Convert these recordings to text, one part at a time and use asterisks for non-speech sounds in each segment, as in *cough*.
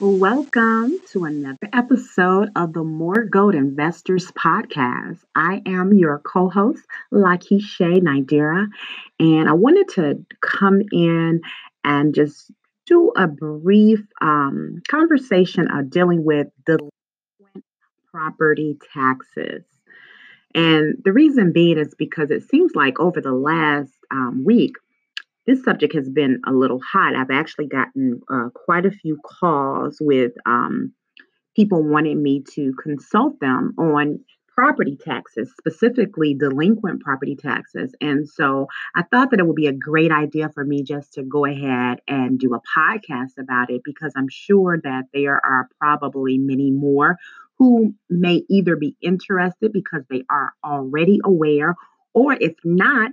Welcome to another episode of the More Gold Investors Podcast. I am your co host, Lakisha Nidera, and I wanted to come in and just do a brief um, conversation of dealing with delinquent property taxes. And the reason being is because it seems like over the last um, week, this subject has been a little hot. I've actually gotten uh, quite a few calls with um, people wanting me to consult them on property taxes, specifically delinquent property taxes. And so I thought that it would be a great idea for me just to go ahead and do a podcast about it because I'm sure that there are probably many more who may either be interested because they are already aware, or if not,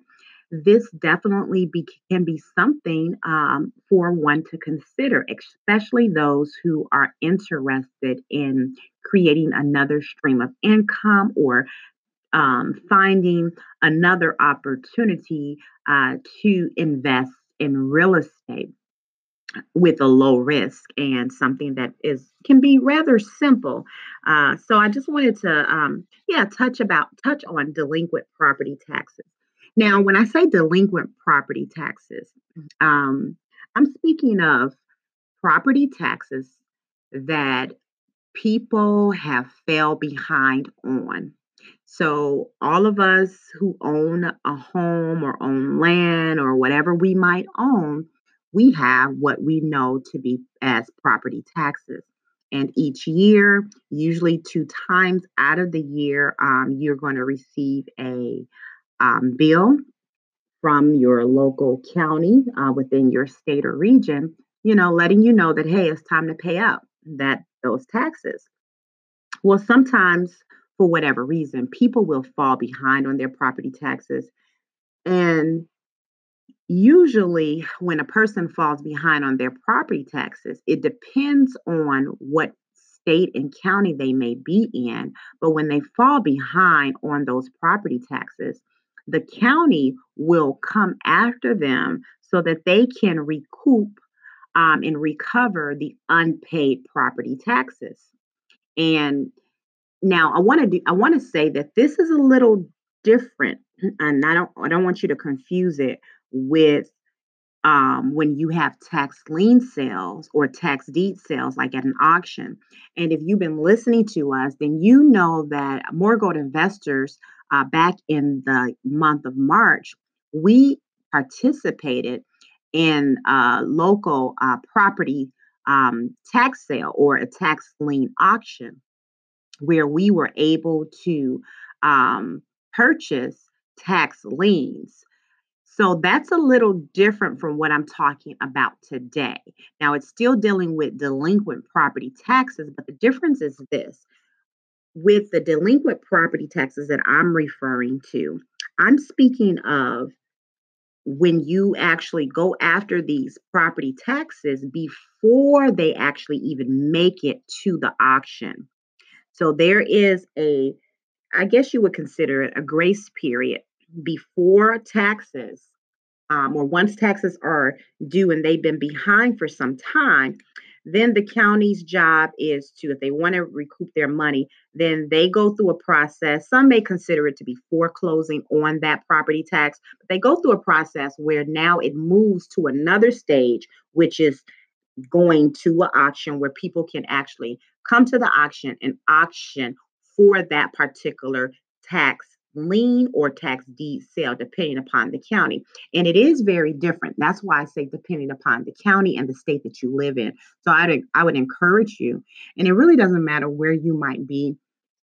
this definitely be, can be something um, for one to consider, especially those who are interested in creating another stream of income or um, finding another opportunity uh, to invest in real estate with a low risk and something that is can be rather simple. Uh, so I just wanted to, um, yeah, touch about touch on delinquent property taxes. Now, when I say delinquent property taxes, um, I'm speaking of property taxes that people have fell behind on. So, all of us who own a home or own land or whatever we might own, we have what we know to be as property taxes. And each year, usually two times out of the year, um, you're going to receive a um, bill from your local county uh, within your state or region, you know, letting you know that, hey, it's time to pay up that those taxes. Well, sometimes for whatever reason, people will fall behind on their property taxes. And usually, when a person falls behind on their property taxes, it depends on what state and county they may be in. But when they fall behind on those property taxes, the county will come after them so that they can recoup um, and recover the unpaid property taxes. And now I want to I want to say that this is a little different, and I don't I don't want you to confuse it with um, when you have tax lien sales or tax deed sales, like at an auction. And if you've been listening to us, then you know that more gold investors uh, back in the month of March, we participated in a local uh, property um, tax sale or a tax lien auction where we were able to um, purchase tax liens. So that's a little different from what I'm talking about today. Now, it's still dealing with delinquent property taxes, but the difference is this with the delinquent property taxes that I'm referring to, I'm speaking of when you actually go after these property taxes before they actually even make it to the auction. So there is a, I guess you would consider it a grace period before taxes, um, or once taxes are due and they've been behind for some time, then the county's job is to, if they want to recoup their money, then they go through a process. Some may consider it to be foreclosing on that property tax, but they go through a process where now it moves to another stage, which is going to an auction where people can actually come to the auction and auction for that particular tax lien or tax deed sale, depending upon the county. And it is very different. That's why I say depending upon the county and the state that you live in. So I'd, I would encourage you, and it really doesn't matter where you might be,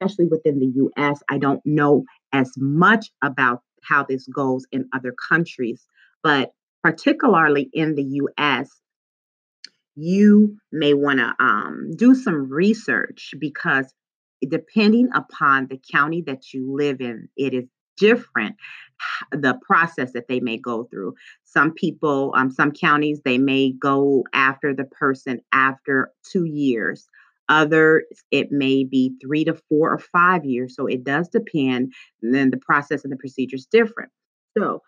especially within the US. I don't know as much about how this goes in other countries, but particularly in the US, you may want to um, do some research because depending upon the county that you live in, it is different the process that they may go through. Some people, um, some counties, they may go after the person after two years. Others, it may be three to four or five years. So it does depend. And then the process and the procedure is different. So,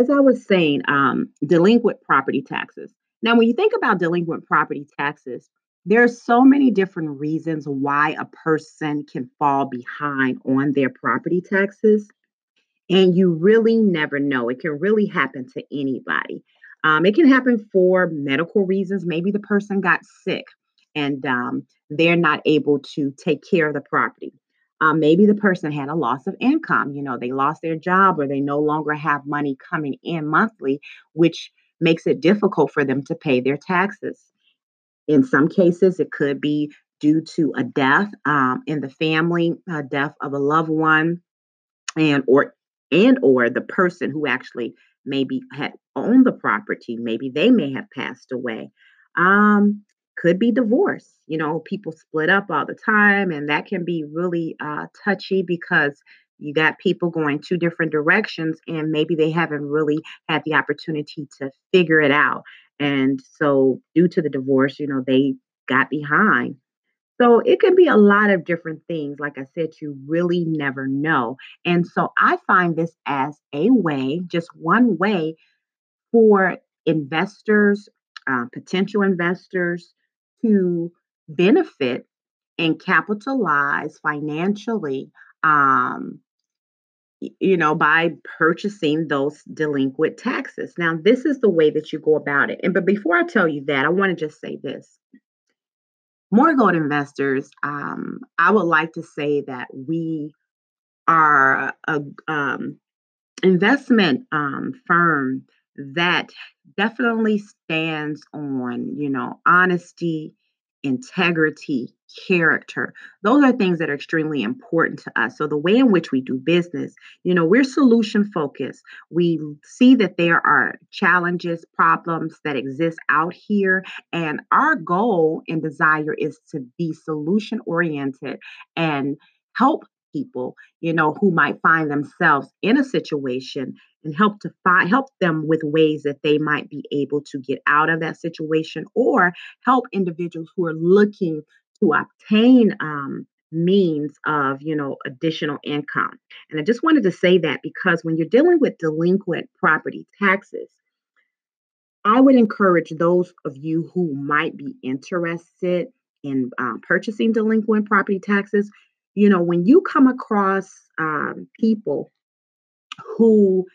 as I was saying, um, delinquent property taxes. Now, when you think about delinquent property taxes, There's so many different reasons why a person can fall behind on their property taxes. And you really never know. It can really happen to anybody. Um, it can happen for medical reasons. Maybe the person got sick and um, they're not able to take care of the property. Um, maybe the person had a loss of income. You know, they lost their job or they no longer have money coming in monthly, which makes it difficult for them to pay their taxes. In some cases, it could be due to a death um, in the family, a death of a loved one, and or and or the person who actually maybe had owned the property, maybe they may have passed away. Um, could be divorce. You know, people split up all the time, and that can be really uh, touchy because you got people going two different directions, and maybe they haven't really had the opportunity to figure it out. And so, due to the divorce, you know, they got behind. So it can be a lot of different things. Like I said, you really never know. And so I find this as a way, just one way for investors, uh, potential investors to benefit and capitalize financially um, you know, by purchasing those delinquent taxes. Now, this is the way that you go about it. And but before I tell you that, I want to just say this. More gold investors, um, I would like to say that we are a um, investment um, firm that definitely stands on, you know, honesty, integrity, character. Those are things that are extremely important to us. So, the way in which we do business, you know, we're solution focused. We see that there are challenges, problems that exist out here. And our goal and desire is to be solution oriented and help people, you know, who might find themselves in a situation and help to find help them with ways that they might be able to get out of that situation or help individuals who are looking to obtain um, means of you know additional income. And i just wanted to say that because when you're dealing with delinquent property taxes i would encourage those of you who might be interested in um, purchasing delinquent property taxes you know when you come across um, people who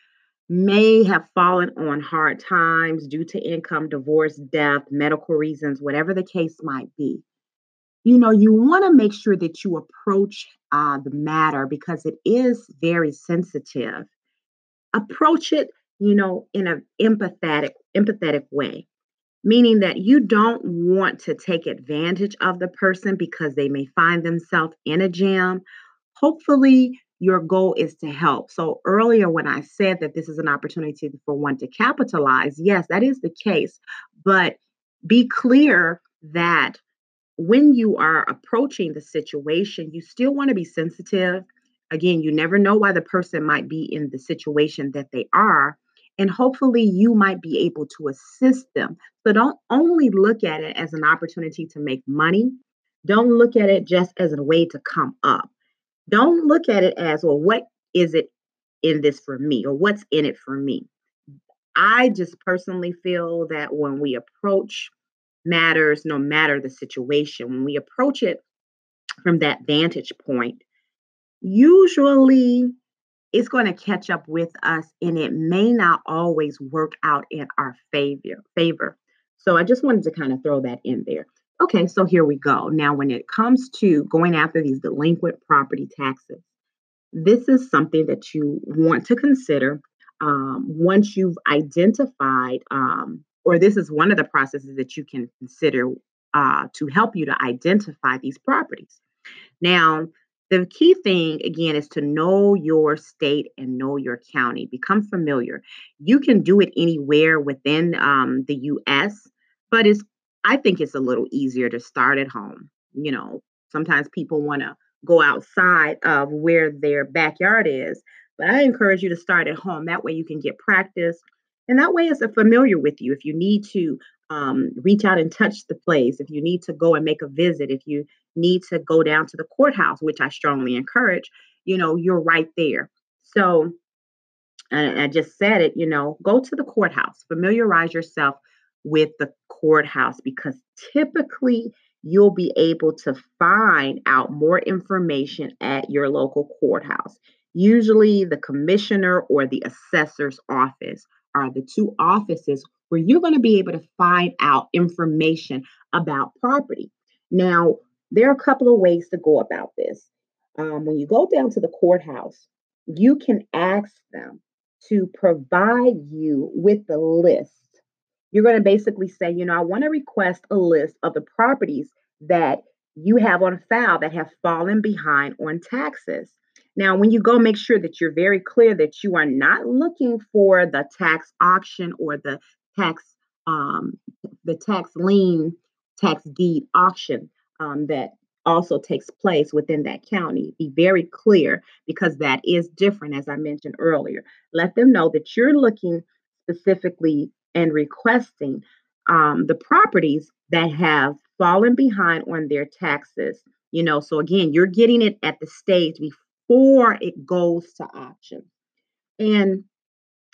may have fallen on hard times due to income, divorce, death, medical reasons, whatever the case might be. You know, you want to make sure that you approach uh, the matter because it is very sensitive. Approach it, you know, in an empathetic, empathetic way, meaning that you don't want to take advantage of the person because they may find themselves in a jam. Hopefully, your goal is to help. So earlier when I said that this is an opportunity for one to capitalize, yes, that is the case. But be clear that when you are approaching the situation, you still want to be sensitive. Again, you never know why the person might be in the situation that they are. And hopefully, you might be able to assist them. So, don't only look at it as an opportunity to make money. Don't look at it just as a way to come up. Don't look at it as, well, what is it in this for me or what's in it for me? I just personally feel that when we approach matters, no matter the situation, when we approach it from that vantage point, usually it's going to catch up with us and it may not always work out in our favor favor so i just wanted to kind of throw that in there Okay, so here we go. Now, when it comes to going after these delinquent property taxes, this is something that you want to consider um, once you've identified, um, or this is one of the processes that you can consider uh, to help you to identify these properties. Now, the key thing again is to know your state and know your county. Become familiar. You can do it anywhere within um, the U.S., but it's I think it's a little easier to start at home. You know, sometimes people want to go outside of where their backyard is, but I encourage you to start at home. That way you can get practice. And that way it's familiar with you. If you need to um, reach out and touch the place, if you need to go and make a visit, if you need to go down to the courthouse, which I strongly encourage, you know, you're right there. So I just said it, you know, go to the courthouse, familiarize yourself with the courthouse because typically you'll be able to find out more information at your local courthouse. Usually, the commissioner or the assessor's office are the two offices where you're going to be able to find out information about property. Now, there are a couple of ways to go about this. Um, when you go down to the courthouse, you can ask them to provide you with the list. You're going to basically say, you know, I want to request a list of the properties that you have on file that have fallen behind on taxes. Now, when you go, make sure that you're very clear that you are not looking for the tax auction or the tax um, the tax lien tax deed auction um, that also takes place within that county. Be very clear because that is different, as I mentioned earlier. Let them know that you're looking specifically and requesting um, the properties that have fallen behind on their taxes. You know, so again, you're getting it at the stage before it goes to auction. And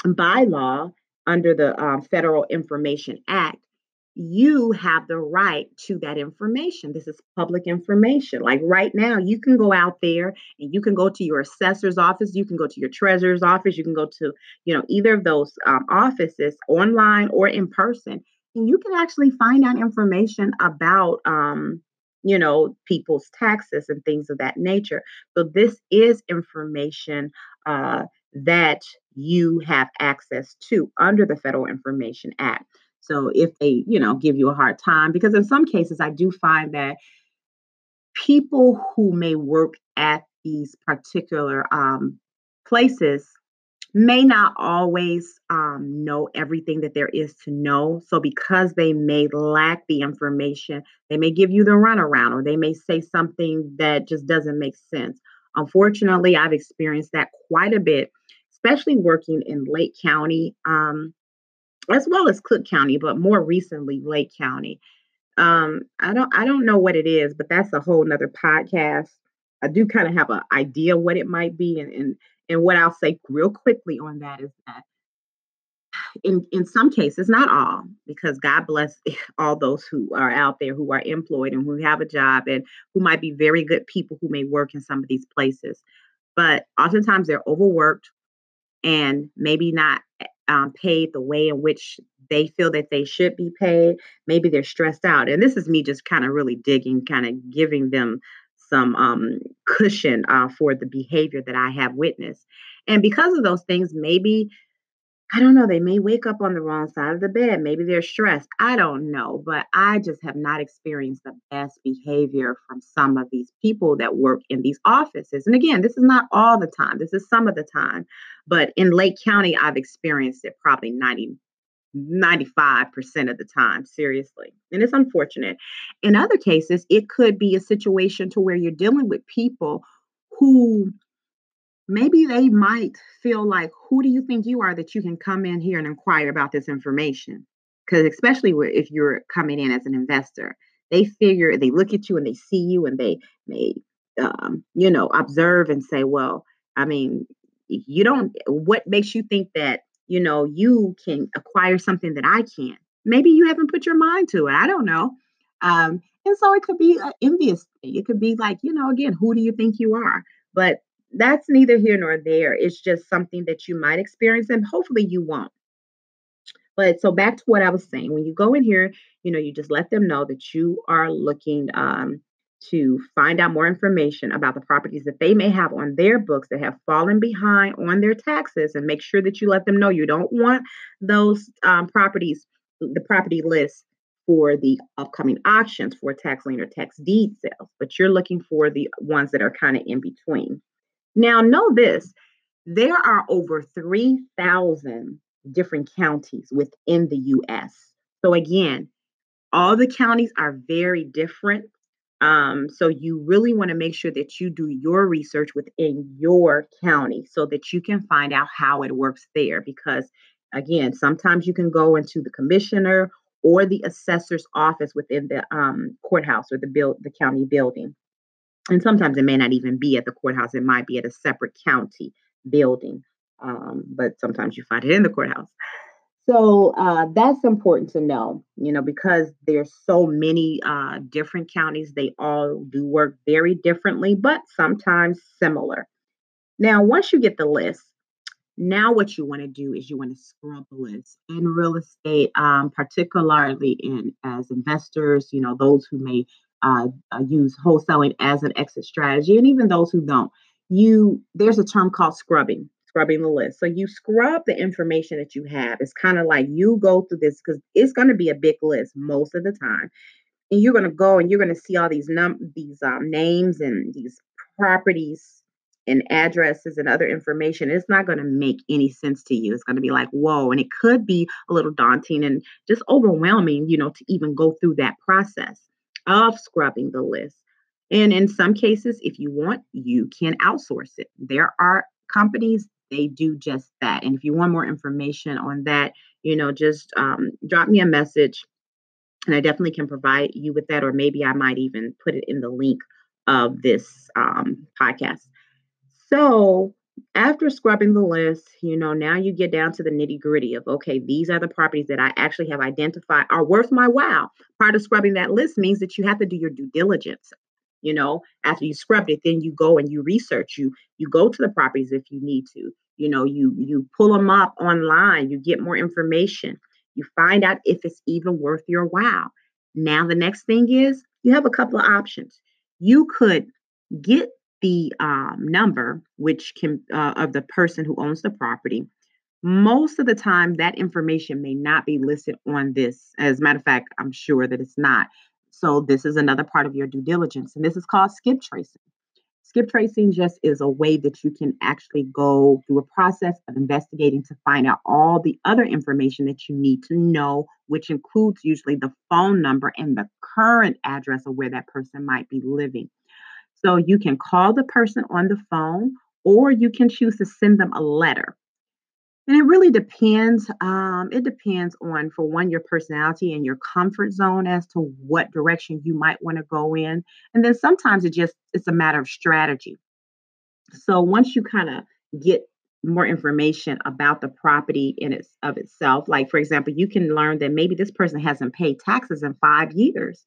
by law, under the um, Federal Information Act, you have the right to that information. This is public information. Like right now, you can go out there and you can go to your assessor's office, you can go to your treasurer's office, you can go to, you know, either of those um, offices online or in person, and you can actually find out information about, um, you know, people's taxes and things of that nature. So this is information uh, that you have access to under the Federal Information Act. So if they, you know, give you a hard time, because in some cases I do find that people who may work at these particular um, places may not always um, know everything that there is to know. So, because they may lack the information, they may give you the runaround or they may say something that just doesn't make sense. Unfortunately, I've experienced that quite a bit, especially working in Lake County. Um, as well as Cook County, but more recently Lake County. Um, I don't I don't know what it is, but that's a whole nother podcast. I do kind of have an idea what it might be, and, and and what I'll say real quickly on that is that in in some cases, not all, because God bless *laughs* all those who are out there who are employed and who have a job and who might be very good people who may work in some of these places. But oftentimes they're overworked and maybe not um, paid the way in which they feel that they should be paid. Maybe they're stressed out. And this is me just kind of really digging, kind of giving them some um, cushion uh, for the behavior that I have witnessed. And because of those things, maybe I don't know, they may wake up on the wrong side of the bed. Maybe they're stressed. I don't know, but I just have not experienced the best behavior from some of these people that work in these offices. And again, this is not all the time, this is some of the time. But in Lake County, I've experienced it probably 90, 95% of the time, seriously. And it's unfortunate. In other cases, it could be a situation to where you're dealing with people who maybe they might feel like, who do you think you are that you can come in here and inquire about this information? Because especially if you're coming in as an investor, they figure they look at you and they see you and they may, um, you know, observe and say, well, I mean, you don't. What makes you think that you know you can acquire something that I can't? Maybe you haven't put your mind to it. I don't know. Um, and so it could be an envious thing. It could be like, you know, again, who do you think you are? But that's neither here nor there. It's just something that you might experience and hopefully you won't. But so back to what I was saying, when you go in here, you know, you just let them know that you are looking um, to find out more information about the properties that they may have on their books that have fallen behind on their taxes and make sure that you let them know you don't want those um, properties, the property list for the upcoming auctions for tax lien or tax deed sales, but you're looking for the ones that are kind of in between. Now, know this there are over 3,000 different counties within the US. So, again, all the counties are very different. Um, so, you really want to make sure that you do your research within your county so that you can find out how it works there. Because, again, sometimes you can go into the commissioner or the assessor's office within the um, courthouse or the build the county building and sometimes it may not even be at the courthouse it might be at a separate county building um, but sometimes you find it in the courthouse So uh, that's important to know, you know, because there's so many uh, different counties. They all do work very differently, but sometimes similar. Now, once you get the list, now what you want to do is you want to scrub the list in real estate, um, particularly in as investors. You know, those who may uh, use wholesaling as an exit strategy, and even those who don't. You there's a term called scrubbing scrubbing the list. So you scrub the information that you have. It's kind of like you go through this because it's going to be a big list most of the time. And you're going to go and you're going to see all these num these um, names and these properties and addresses and other information. It's not going to make any sense to you. It's going to be like, whoa. And it could be a little daunting and just overwhelming, you know, to even go through that process of scrubbing the list. And in some cases, if you want, you can outsource it. There are companies they do just that. And if you want more information on that, you know, just um, drop me a message and I definitely can provide you with that, or maybe I might even put it in the link of this um, podcast. So, after scrubbing the list, you know, now you get down to the nitty gritty of okay, these are the properties that I actually have identified are worth my while. Part of scrubbing that list means that you have to do your due diligence you know? After you scrubbed it then you go and you research you you go to the properties if you need to you know? You you pull them up online you get more information you find out if it's even worth your while. Now the next thing is you have a couple of options. You could get the um, number which can uh, of the person who owns the property most of the time that information may not be listed on this as a matter of fact i'm sure that it's not so this is another part of your due diligence, and this is called skip tracing. Skip tracing just is a way that you can actually go through a process of investigating to find out all the other information that you need to know, which includes usually the phone number and the current address of where that person might be living. So you can call the person on the phone or you can choose to send them a letter. And it really depends. Um, it depends on, for one, your personality and your comfort zone as to what direction you might want to go in. And then sometimes it just it's a matter of strategy. So once you kind of get more information about the property in its of itself, like for example, you can learn that maybe this person hasn't paid taxes in five years.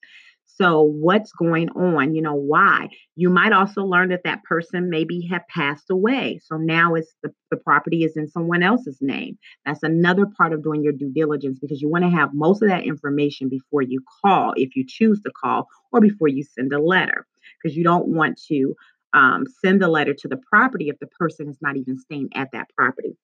So, what's going on? You know, why? You might also learn that that person maybe have passed away. So now it's the, the property is in someone else's name. That's another part of doing your due diligence because you want to have most of that information before you call, if you choose to call, or before you send a letter, because you don't want to um, send the letter to the property if the person is not even staying at that property.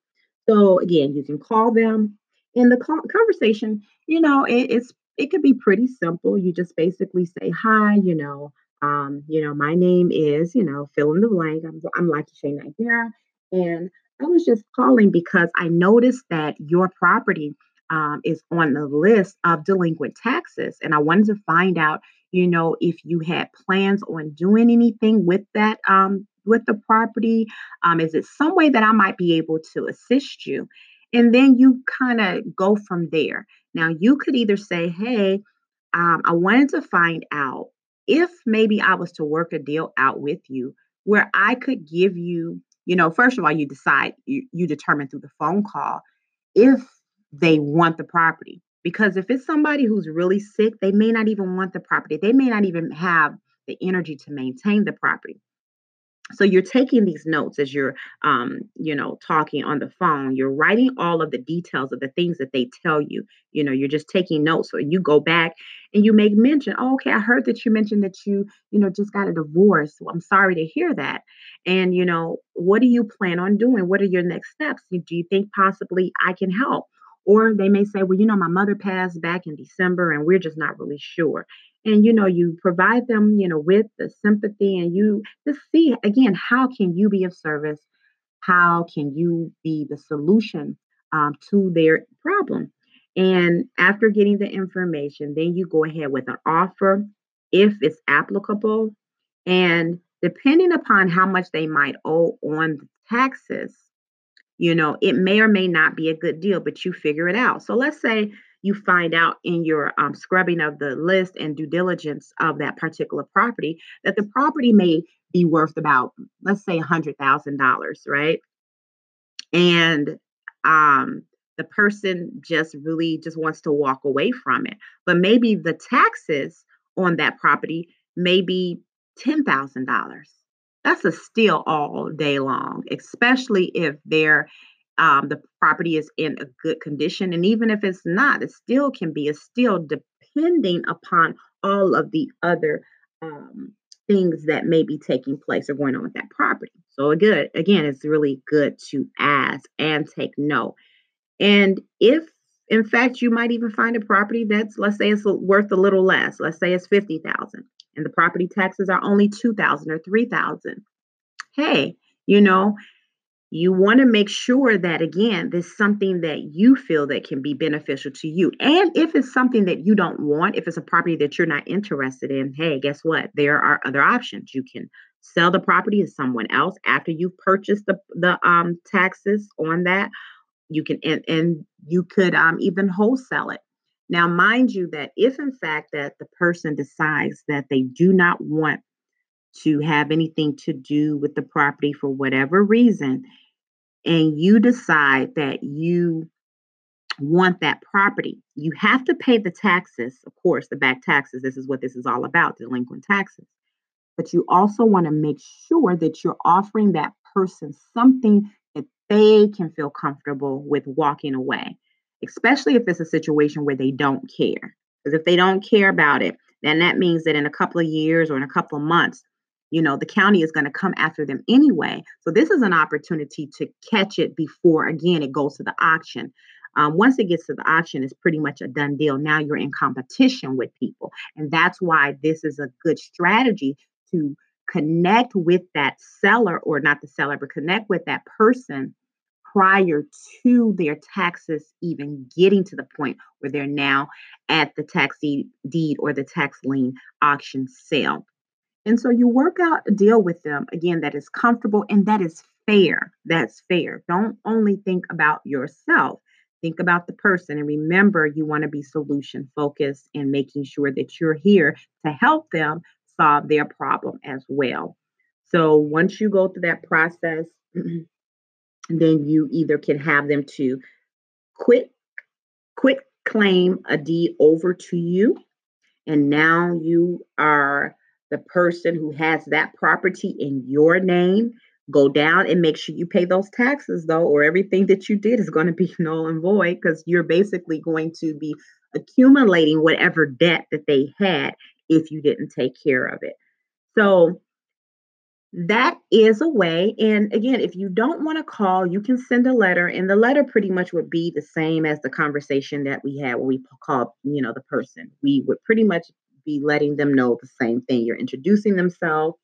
So, again, you can call them. In the conversation, you know, it, it's it could be pretty simple. You just basically say, hi, you know, um, you know, my name is, you know, fill in the blank. I'm, I'm Lucky Shay Nigeria. And I was just calling because I noticed that your property um, is on the list of delinquent taxes. And I wanted to find out, you know, if you had plans on doing anything with that, um, with the property. Um, is it some way that I might be able to assist you? And then you kind of go from there. Now, you could either say, hey, um, I wanted to find out if maybe I was to work a deal out with you where I could give you, you know, first of all, you decide, you, you determine through the phone call if they want the property. Because if it's somebody who's really sick, they may not even want the property. They may not even have the energy to maintain the property so you're taking these notes as you're um, you know talking on the phone you're writing all of the details of the things that they tell you you know you're just taking notes so you go back and you make mention oh, okay i heard that you mentioned that you you know just got a divorce well, i'm sorry to hear that. And you know what do you plan on doing? What are your next steps? Do you think possibly i can help? Or they may say well you know my mother passed back in december and we're just not really sure and you know you provide them you know with the sympathy and you just see again how can you be of service? How can you be the solution um, to their problem? And after getting the information then you go ahead with an offer if it's applicable. And depending upon how much they might owe on the taxes you know it may or may not be a good deal but you figure it out. So let's say you find out in your um, scrubbing of the list and due diligence of that particular property that the property may be worth about, let's say, $100,000, right? And um, the person just really just wants to walk away from it. But maybe the taxes on that property may be $10,000. That's a steal all day long, especially if they're um, the property is in a good condition. And even if it's not, it still can be a still depending upon all of the other um, things that may be taking place or going on with that property. So good, again, it's really good to ask and take note. And if in fact you might even find a property that's let's say it's worth a little less, let's say it's 50,000 and the property taxes are only 2,000 or 3,000. Hey, you know, you want to make sure that again there's something that you feel that can be beneficial to you. And if it's something that you don't want if it's a property that you're not interested in hey guess what? There are other options. You can sell the property to someone else after you've purchased the the um taxes on that. You can and, and you could um even wholesale it. Now mind you that if in fact that the person decides that they do not want to have anything to do with the property for whatever reason, and you decide that you want that property, you have to pay the taxes, of course, the back taxes. This is what this is all about delinquent taxes. But you also want to make sure that you're offering that person something that they can feel comfortable with walking away, especially if it's a situation where they don't care. Because if they don't care about it, then that means that in a couple of years or in a couple of months, you know the county is going to come after them anyway. So this is an opportunity to catch it before again it goes to the auction. Um, once it gets to the auction it's pretty much a done deal. Now you're in competition with people. And that's why this is a good strategy to connect with that seller or not the seller but connect with that person prior to their taxes even getting to the point where they're now at the tax deed or the tax lien auction sale and so you work out a deal with them again that is comfortable and that is fair. That's fair. Don't only think about yourself. Think about the person and remember you want to be solution focused and making sure that you're here to help them solve their problem as well. So once you go through that process, *clears throat* then you either can have them to quit quit claim a deed over to you and now you are the person who has that property in your name go down and make sure you pay those taxes though or everything that you did is going to be *laughs* null and void because you're basically going to be accumulating whatever debt that they had if you didn't take care of it. So that is a way and again if you don't want to call you can send a letter and the letter pretty much would be the same as the conversation that we had when we called you know the person. We would pretty much be letting them know the same thing. You're introducing themselves.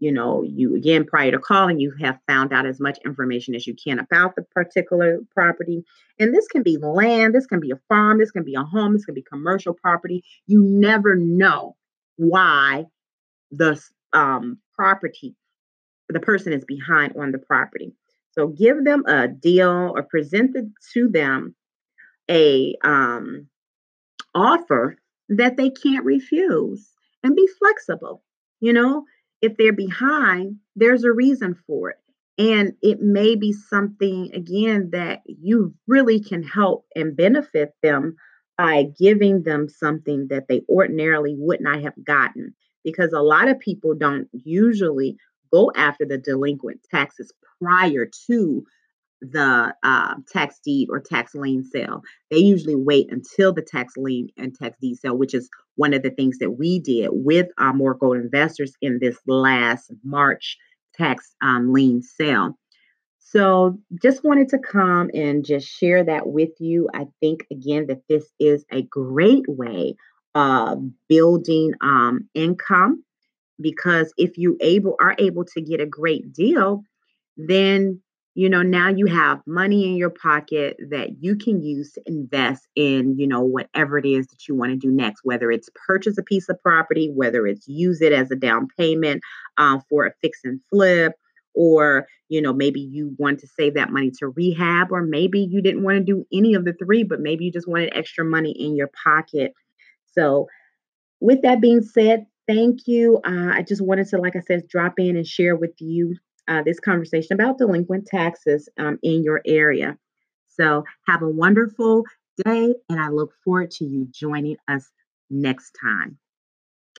You know, you again, prior to calling, you have found out as much information as you can about the particular property. And this can be land, this can be a farm, this can be a home, this can be commercial property. You never know why the um, property, the person is behind on the property. So give them a deal or present to them a um, offer that they can't refuse and be flexible. You know, if they're behind, there's a reason for it. And it may be something, again, that you really can help and benefit them by giving them something that they ordinarily would not have gotten. Because a lot of people don't usually go after the delinquent taxes prior to the uh, tax deed or tax lien sale. They usually wait until the tax lien and tax deed sale, which is one of the things that we did with our more gold investors in this last March tax um, lien sale. So, just wanted to come and just share that with you. I think again that this is a great way of building um, income because if you able are able to get a great deal, then you know now you have money in your pocket that you can use to invest in you know whatever it is that you want to do next whether it's purchase a piece of property whether it's use it as a down payment uh, for a fix and flip or you know maybe you want to save that money to rehab or maybe you didn't want to do any of the three but maybe you just wanted extra money in your pocket. So with that being said thank you. Uh, i just wanted to like i said drop in and share with you uh, this conversation about delinquent taxes um, in your area. So have a wonderful day, and I look forward to you joining us next time.